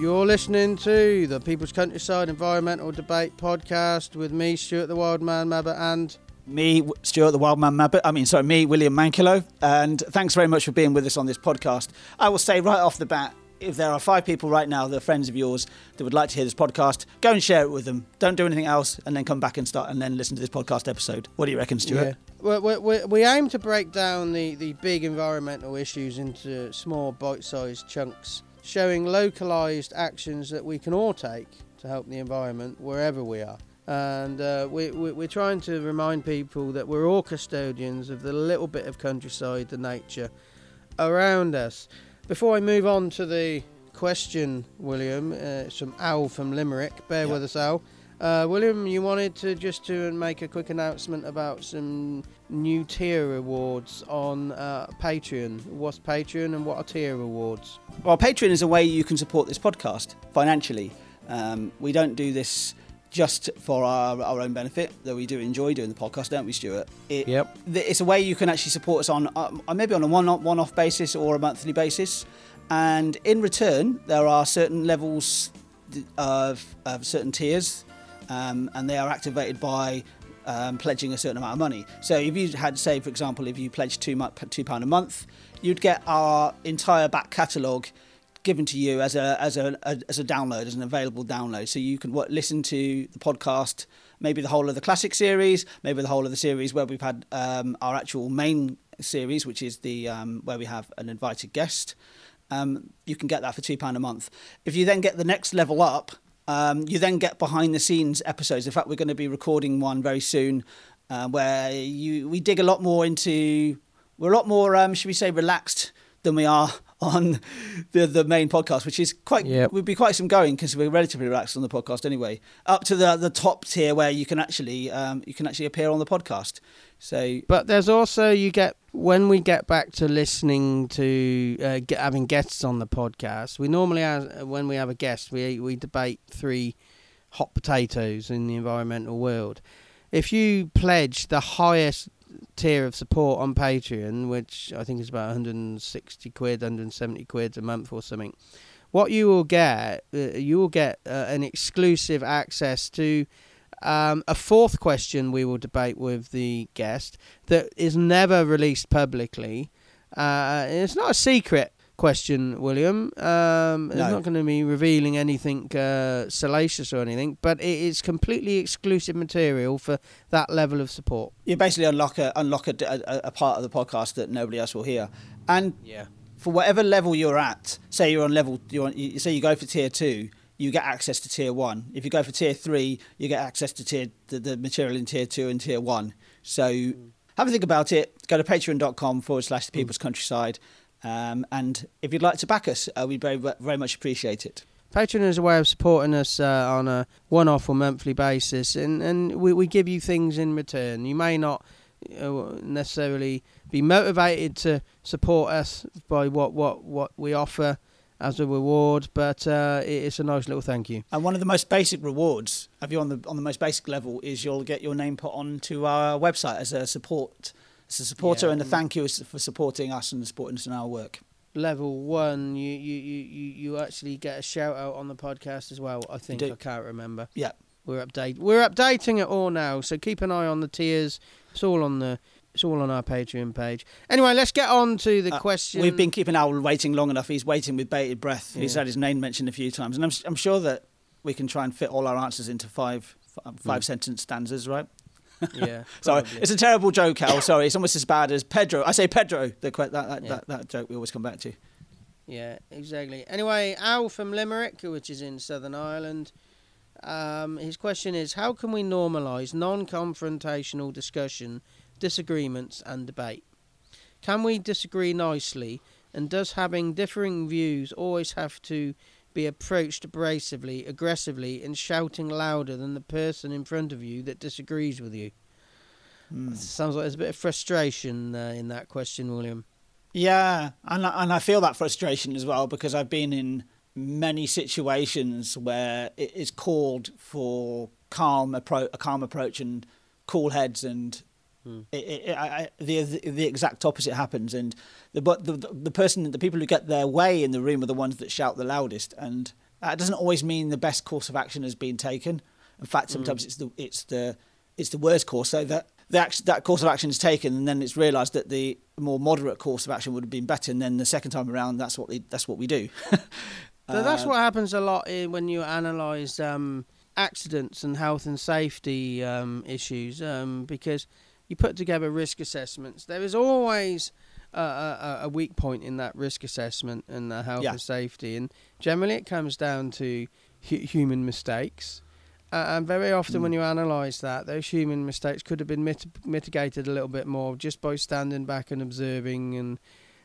You're listening to the People's Countryside Environmental Debate podcast with me, Stuart the Wildman Mabbott, and me, Stuart the Wildman Mabbott. I mean, sorry, me, William Mankelow. And thanks very much for being with us on this podcast. I will say right off the bat, if there are five people right now that are friends of yours that would like to hear this podcast, go and share it with them. Don't do anything else, and then come back and start and then listen to this podcast episode. What do you reckon, Stuart? Yeah. We, we, we aim to break down the, the big environmental issues into small, bite sized chunks, showing localised actions that we can all take to help the environment wherever we are. And uh, we, we, we're trying to remind people that we're all custodians of the little bit of countryside, the nature around us. Before I move on to the question, William, uh, some Al from Limerick. Bear yep. with us, Al. Uh, William, you wanted to just to make a quick announcement about some new tier awards on uh, Patreon. What's Patreon and what are tier awards? Well, Patreon is a way you can support this podcast financially. Um, we don't do this just for our, our own benefit, though we do enjoy doing the podcast, don't we, Stuart? It, yep. It's a way you can actually support us on uh, maybe on a one one off basis or a monthly basis, and in return there are certain levels of, of certain tiers, um, and they are activated by um, pledging a certain amount of money. So if you had, say, for example, if you pledged two two pound a month, you'd get our entire back catalogue given to you as a as a, a, as a download, as an available download. So you can what, listen to the podcast, maybe the whole of the classic series, maybe the whole of the series where we've had um, our actual main series, which is the um, where we have an invited guest. Um, you can get that for two pound a month. If you then get the next level up, um, you then get behind the scenes episodes. In fact, we're going to be recording one very soon uh, where you we dig a lot more into. We're a lot more, um, should we say, relaxed than we are on the the main podcast, which is quite yep. would be quite some going because we're relatively relaxed on the podcast anyway. Up to the the top tier where you can actually um, you can actually appear on the podcast. So, but there's also you get when we get back to listening to uh, get, having guests on the podcast. We normally have when we have a guest, we we debate three hot potatoes in the environmental world. If you pledge the highest tier of support on Patreon, which I think is about 160 quid, 170 quid a month or something. What you will get, uh, you will get uh, an exclusive access to um, a fourth question we will debate with the guest that is never released publicly. Uh, it's not a secret question, William. Um, no. It's not going to be revealing anything uh, salacious or anything, but it is completely exclusive material for that level of support. You basically unlock a unlock a, a, a part of the podcast that nobody else will hear, and yeah. for whatever level you're at, say you're on level, you're on, you, say you go for tier two. You get access to tier one. If you go for tier three, you get access to tier the, the material in tier two and tier one. So mm. have a think about it. Go to patreon.com forward slash the people's mm. countryside um, and if you'd like to back us, uh, we'd very, very much appreciate it. Patreon is a way of supporting us uh, on a one-off or monthly basis, and, and we, we give you things in return. You may not uh, necessarily be motivated to support us by what, what, what we offer as a reward, but uh, it's a nice little thank you. And one of the most basic rewards, have you on the on the most basic level, is you'll get your name put onto our website as a support it's a supporter yeah. and a thank you for supporting us and supporting us in our work. Level one, you you, you, you actually get a shout out on the podcast as well. I think I can't remember. Yeah, we're update we're updating it all now, so keep an eye on the tiers. It's all on the it's all on our Patreon page. Anyway, let's get on to the uh, question. We've been keeping Al waiting long enough. He's waiting with bated breath. Yeah. He's had his name mentioned a few times, and I'm I'm sure that we can try and fit all our answers into five five mm. sentence stanzas, right? Yeah. Sorry, it's a terrible joke, Al. Sorry, it's almost as bad as Pedro. I say Pedro. The that that, yeah. that, that joke we always come back to. Yeah, exactly. Anyway, Al from Limerick, which is in Southern Ireland. Um, his question is: How can we normalise non-confrontational discussion, disagreements, and debate? Can we disagree nicely? And does having differing views always have to be approached abrasively, aggressively, and shouting louder than the person in front of you that disagrees with you. Mm. Sounds like there's a bit of frustration uh, in that question, William. Yeah, and and I feel that frustration as well because I've been in many situations where it is called for calm appro- a calm approach and cool heads and Mm. It, it, I, the, the exact opposite happens, and the but the the person the people who get their way in the room are the ones that shout the loudest, and That doesn't always mean the best course of action has been taken. In fact, sometimes it's the it's the it's the worst course. So that the action, that course of action is taken, and then it's realised that the more moderate course of action would have been better. And then the second time around, that's what we, that's what we do. So that's Uh, what happens a lot in, when you analyse um, accidents and health and safety um, issues um, because you put together risk assessments. There is always a, a, a weak point in that risk assessment and the health Yeah. and safety, and generally it comes down to hu- human mistakes. Uh, and very often, when Mm. you analyse that, those human mistakes could have been mit- mitigated a little bit more just by standing back and observing and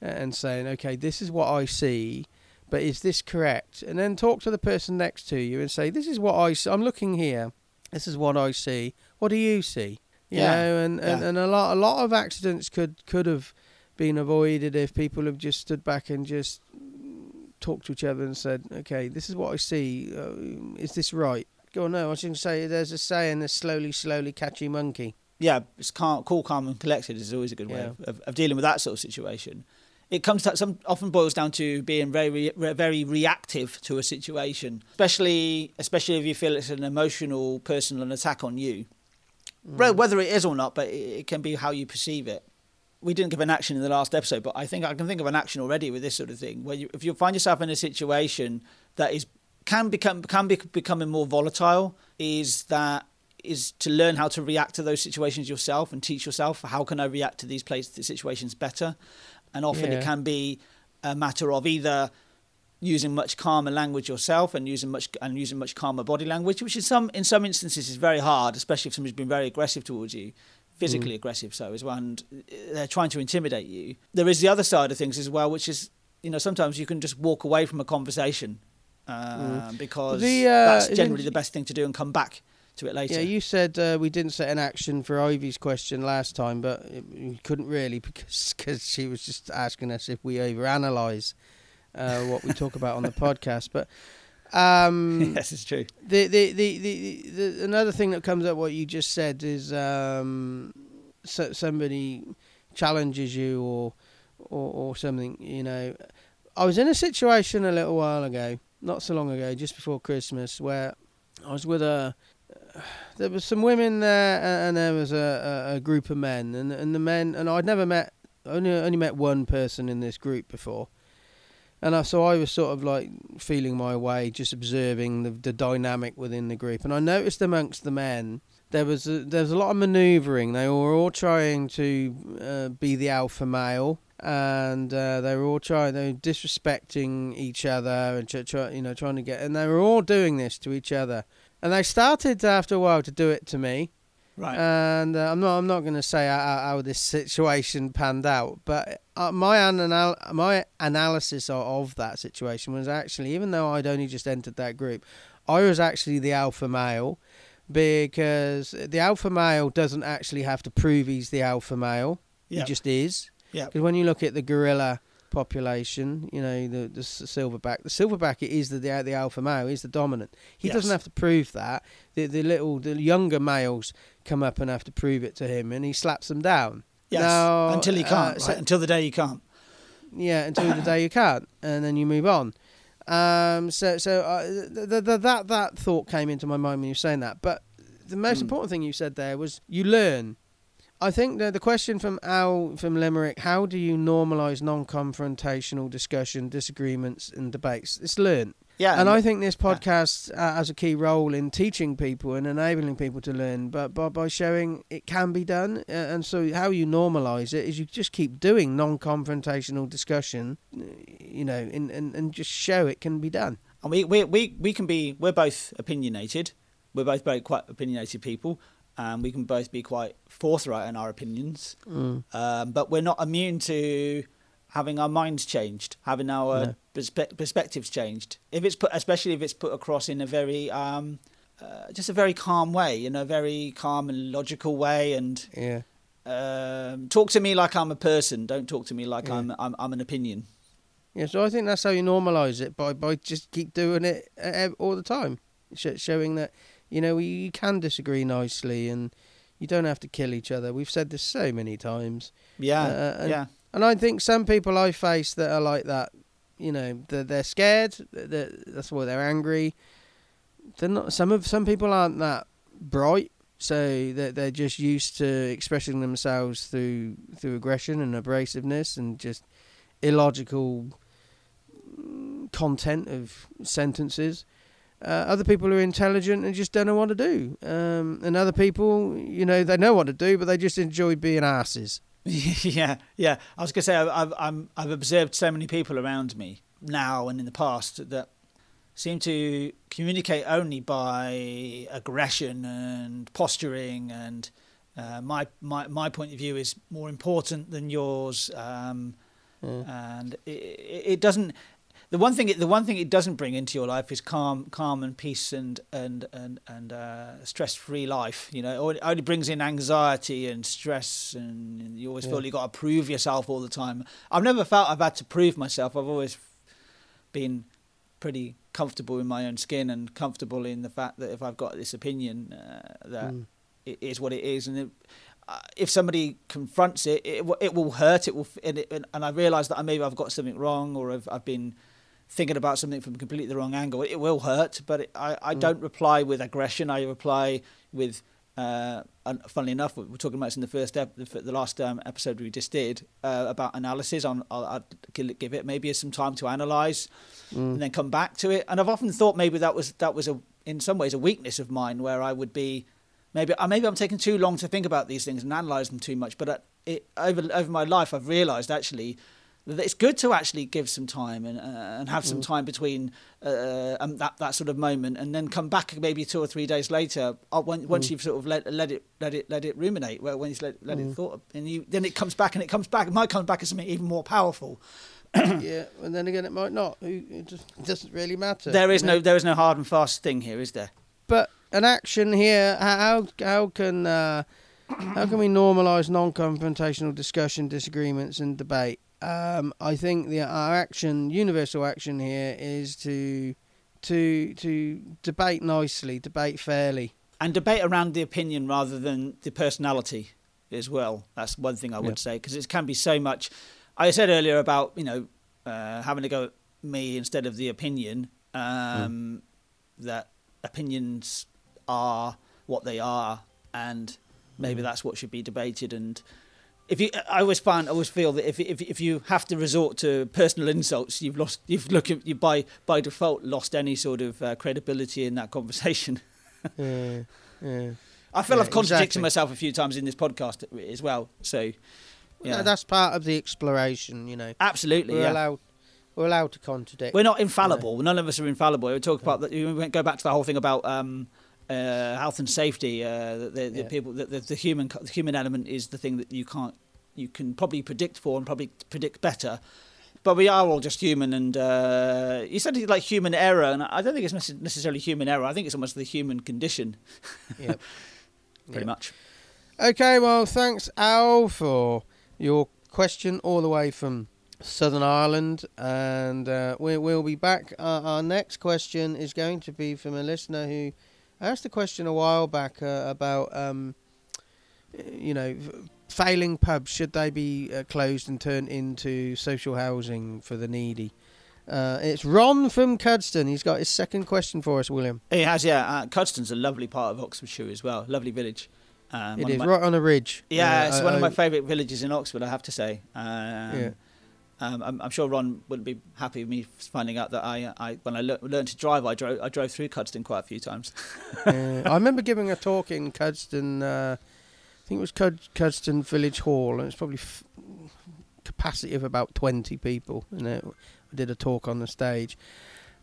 and saying, "Okay, this is what I see." but is this correct? And then talk to the person next to you and say, this is what I see. I'm looking here. This is what I see. What do you see? You Yeah, know, and, and, yeah. and a lot a lot of accidents could could have been avoided if people have just stood back and just talked to each other and said, okay, this is what I see. Uh, is this right? Go on, no, I was going to say there's a saying, the slowly, slowly catchy monkey. yeah, it's calm, cool, calm, and collected is always a good way Yeah. of, of, of dealing with that sort of situation. It comes to some often boils down to being very re, very reactive to a situation, especially especially if you feel it's an emotional personal attack on you, Re- whether it is or not. But it, it can be how you perceive it. We didn't give an action in the last episode, but I think I can think of an action already with this sort of thing. Where you, if you find yourself in a situation that is can become can be becoming more volatile, is that is to learn how to react to those situations yourself and teach yourself how can I react to these places situations better. And often Yeah. it can be a matter of either using much calmer language yourself and using much and using much calmer body language, which in some in some instances is very hard, especially if somebody's been very aggressive towards you, physically aggressive. So as well, and they're trying to intimidate you. There is the other side of things as well, which is you know sometimes you can just walk away from a conversation uh, because The, uh, that's generally the best thing to do and come back to it later. Yeah, you said uh, we didn't set an action for Ivy's question last time, but we couldn't really because cause she was just asking us if we overanalyze uh, what we talk about on the podcast. But um, yes, it's true. the, the, the, the, the another thing that comes up what you just said is um, so, somebody challenges you or, or or something. You know, I was in a situation a little while ago, not so long ago, just before Christmas, where I was with a. There was some women there, and there was a, a, a group of men, and and the men, and I'd never met, only only met one person in this group before, and I, so I was sort of like feeling my way, just observing the, the dynamic within the group, and I noticed amongst the men there was a, there was a lot of manoeuvring. They were all trying to uh, be the alpha male, and uh, they were all trying, they were disrespecting each other, and tr- try, you know, trying to get, and they were all doing this to each other, and they started after a while to do it to me. Right. And uh, I'm not I'm not going to say how, how- this situation panned out, but uh, my anal- my analysis of, of that situation was actually even though I'd only just entered that group, I was actually the alpha male because the alpha male doesn't actually have to prove he's the alpha male. yeah. He just is. Yeah. Because when you look at the gorilla population, you know the the silverback. The silverback it is the the, the alpha male. He's the dominant. He Yes. doesn't have to prove that. The the little the younger males come up and have to prove it to him, and he slaps them down. yes. Now, until he uh, can't. so- right? Until the day you can't. Yeah, until the day you can't, and then you move on. Um, so so uh, th- th- th- that that thought came into my mind when you were saying that. But the most Mm. important thing you said there was you learn. I think the the question from Al from Limerick: How do you normalise non-confrontational discussion, disagreements, and debates? It's learn. Yeah. and I think this podcast uh, has a key role in teaching people and enabling people to learn, but by, by showing it can be done. Uh, and so, how you normalise it is you just keep doing non-confrontational discussion, you know, and, and, and just show it can be done. And we, we, we, we can be, we're both opinionated. We're both very quite opinionated people. And we can both be quite forthright in our opinions. Mm. Um, but we're not immune to having our minds changed, having our No. perspe- perspectives changed. If it's put, especially if it's put across in a very, um, uh, just a very calm way, in a very calm and logical way, and Yeah. um, talk to me like I'm a person. Don't talk to me like Yeah. I'm, I'm I'm an opinion. Yeah, so I think that's how you normalise it by by just keep doing it uh, all the time, showing that you know you, you can disagree nicely and you don't have to kill each other. We've said this so many times. Yeah, Uh, and- yeah, And I think some people I face that are like that, you know they're, they're scared. They're, that's why they're angry. They're not. Some of some people aren't that bright, so they're they're just used to expressing themselves through through aggression and abrasiveness and just illogical mm, content of sentences. Uh, other people are intelligent and just don't know what to do. Um, and other people, you know, they know what to do, but they just enjoy being asses. yeah, yeah. I was going to say I've I'm, I've observed so many people around me now and in the past that seem to communicate only by aggression and posturing and uh, my, my my point of view is more important than yours um, and it it doesn't the one thing it, the one thing it doesn't bring into your life is calm calm and peace and and and and uh, stress free life you know it only brings in anxiety and stress and you always feel Yeah. you got to prove yourself all the time i've never felt i've had to prove myself i've always been pretty comfortable in my own skin and comfortable in the fact that if i've got this opinion uh, that Mm. it is what it is, and it, uh, if somebody confronts it, it will- it will hurt. It will, and, it, and and I realise that I maybe I've got something wrong, or I've I've been thinking about something from completely the wrong angle. It will hurt, but it, I I don't reply with aggression. I reply with. Uh, and funnily enough, we we're talking about this in the first ep- the, last um, episode we just did uh, about analysis. On I'll, I'll give it maybe some time to analyse, and then come back to it. And I've often thought maybe that was that was a in some ways a weakness of mine, where I would be maybe uh, maybe I'm taking too long to think about these things and analyze them too much. But uh, it, over over my life, I've realised actually it's good to actually give some time and uh, and have some time between uh, um, that that sort of moment, and then come back maybe two or three days later. Uh, when, once you've sort of let let it let it let it ruminate, well, when you let let it thought, and you then it comes back and it comes back. It might come back as something even more powerful. yeah, and then again, it might not. It just doesn't really matter. There is know? no there is no hard and fast thing here, is there? But an action here. How how, how can uh, how can we normalise non-confrontational discussion, disagreements, and debate? Um, I think the our action, universal action here, is to to to debate nicely, debate fairly. and debate around the opinion rather than the personality as well. That's one thing I would Yeah. say because it can be so much. I said earlier about you know uh, having to go at me instead of the opinion. Um, That opinions are what they are, and maybe that's what should be debated. And if you, I always find, I always feel that if if if you have to resort to personal insults, you've lost, you've look, you by by default lost any sort of uh, credibility in that conversation. Yeah, yeah. I feel Yeah, I've contradicted exactly. myself a few times in this podcast as well. So, Yeah. yeah, that's part of the exploration. You know, absolutely. we're yeah. allowed we're allowed to contradict. We're not infallible. None of us are infallible. We talk about that. We go back to the whole thing about um, uh, health and safety. Uh, the, the, the Yeah. people, the, the, the human, the human element is the thing that you can't, you can probably predict for and probably predict better. But we are all just human, and uh, you said like human error, and I don't think it's necessarily human error. I think it's almost the human condition, Yep. pretty Yep. much. Okay, well, thanks, Al, for your question all the way from Southern Ireland. And uh, we, we'll be back. Uh, our next question is going to be from a listener who asked a question a while back uh, about, um, you know, failing pubs. Should they be uh, closed and turned into social housing for the needy? Uh, it's Ron from Cuddesdon. He's got his second question for us, William. He has, yeah. Uh, Cuddesdon's a lovely part of Oxfordshire as well. Lovely village. Um, it is my- right on a ridge. Yeah, Uh, it's I- one of my favourite villages in Oxford, I have to say. Um, Yeah. Um, I'm, I'm sure Ron wouldn't be happy with me finding out that I, I when I lear- learned to drive, I drove, I drove through Cuddesdon quite a few times. I remember giving a talk in Cuddesdon. Uh, I think it was Cud- Cuddesdon Village Hall, and it's probably f- capacity of about twenty people. And I did a talk on the stage.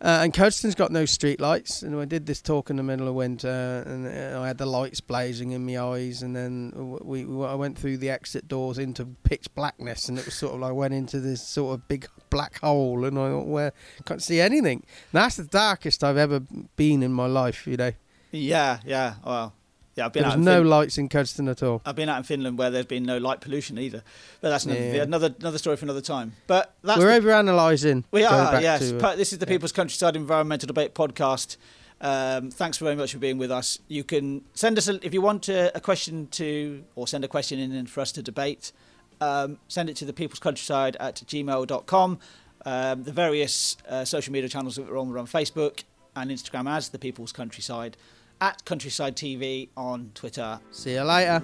Uh, and Cuddesdon's got no street lights, and I did this talk in the middle of winter, and uh, I had the lights blazing in my eyes, and then we, we I went through the exit doors into pitch blackness, and it was sort of like I went into this sort of big black hole, and I thought, can't see anything. And that's the darkest I've ever been in my life, you know. yeah, yeah. Well, yeah. I've been There was out. In no Fin- lights in Cuddesdon at all. I've been out in Finland where there's been no light pollution either. But that's another Yeah. another, another story for another time. But that's We're the- over analysing. We are, yes. to, uh, this is the People's Countryside Environmental Debate podcast. Um, thanks very much for being with us. You can send us, a, if you want a, a question to, or send a question in for us to debate, um, send it to the People's Countryside at gmail.com. Um, the various uh, social media channels that we're on, we're on Facebook and Instagram as The People's Countryside, at Countryside TV on Twitter. See you later.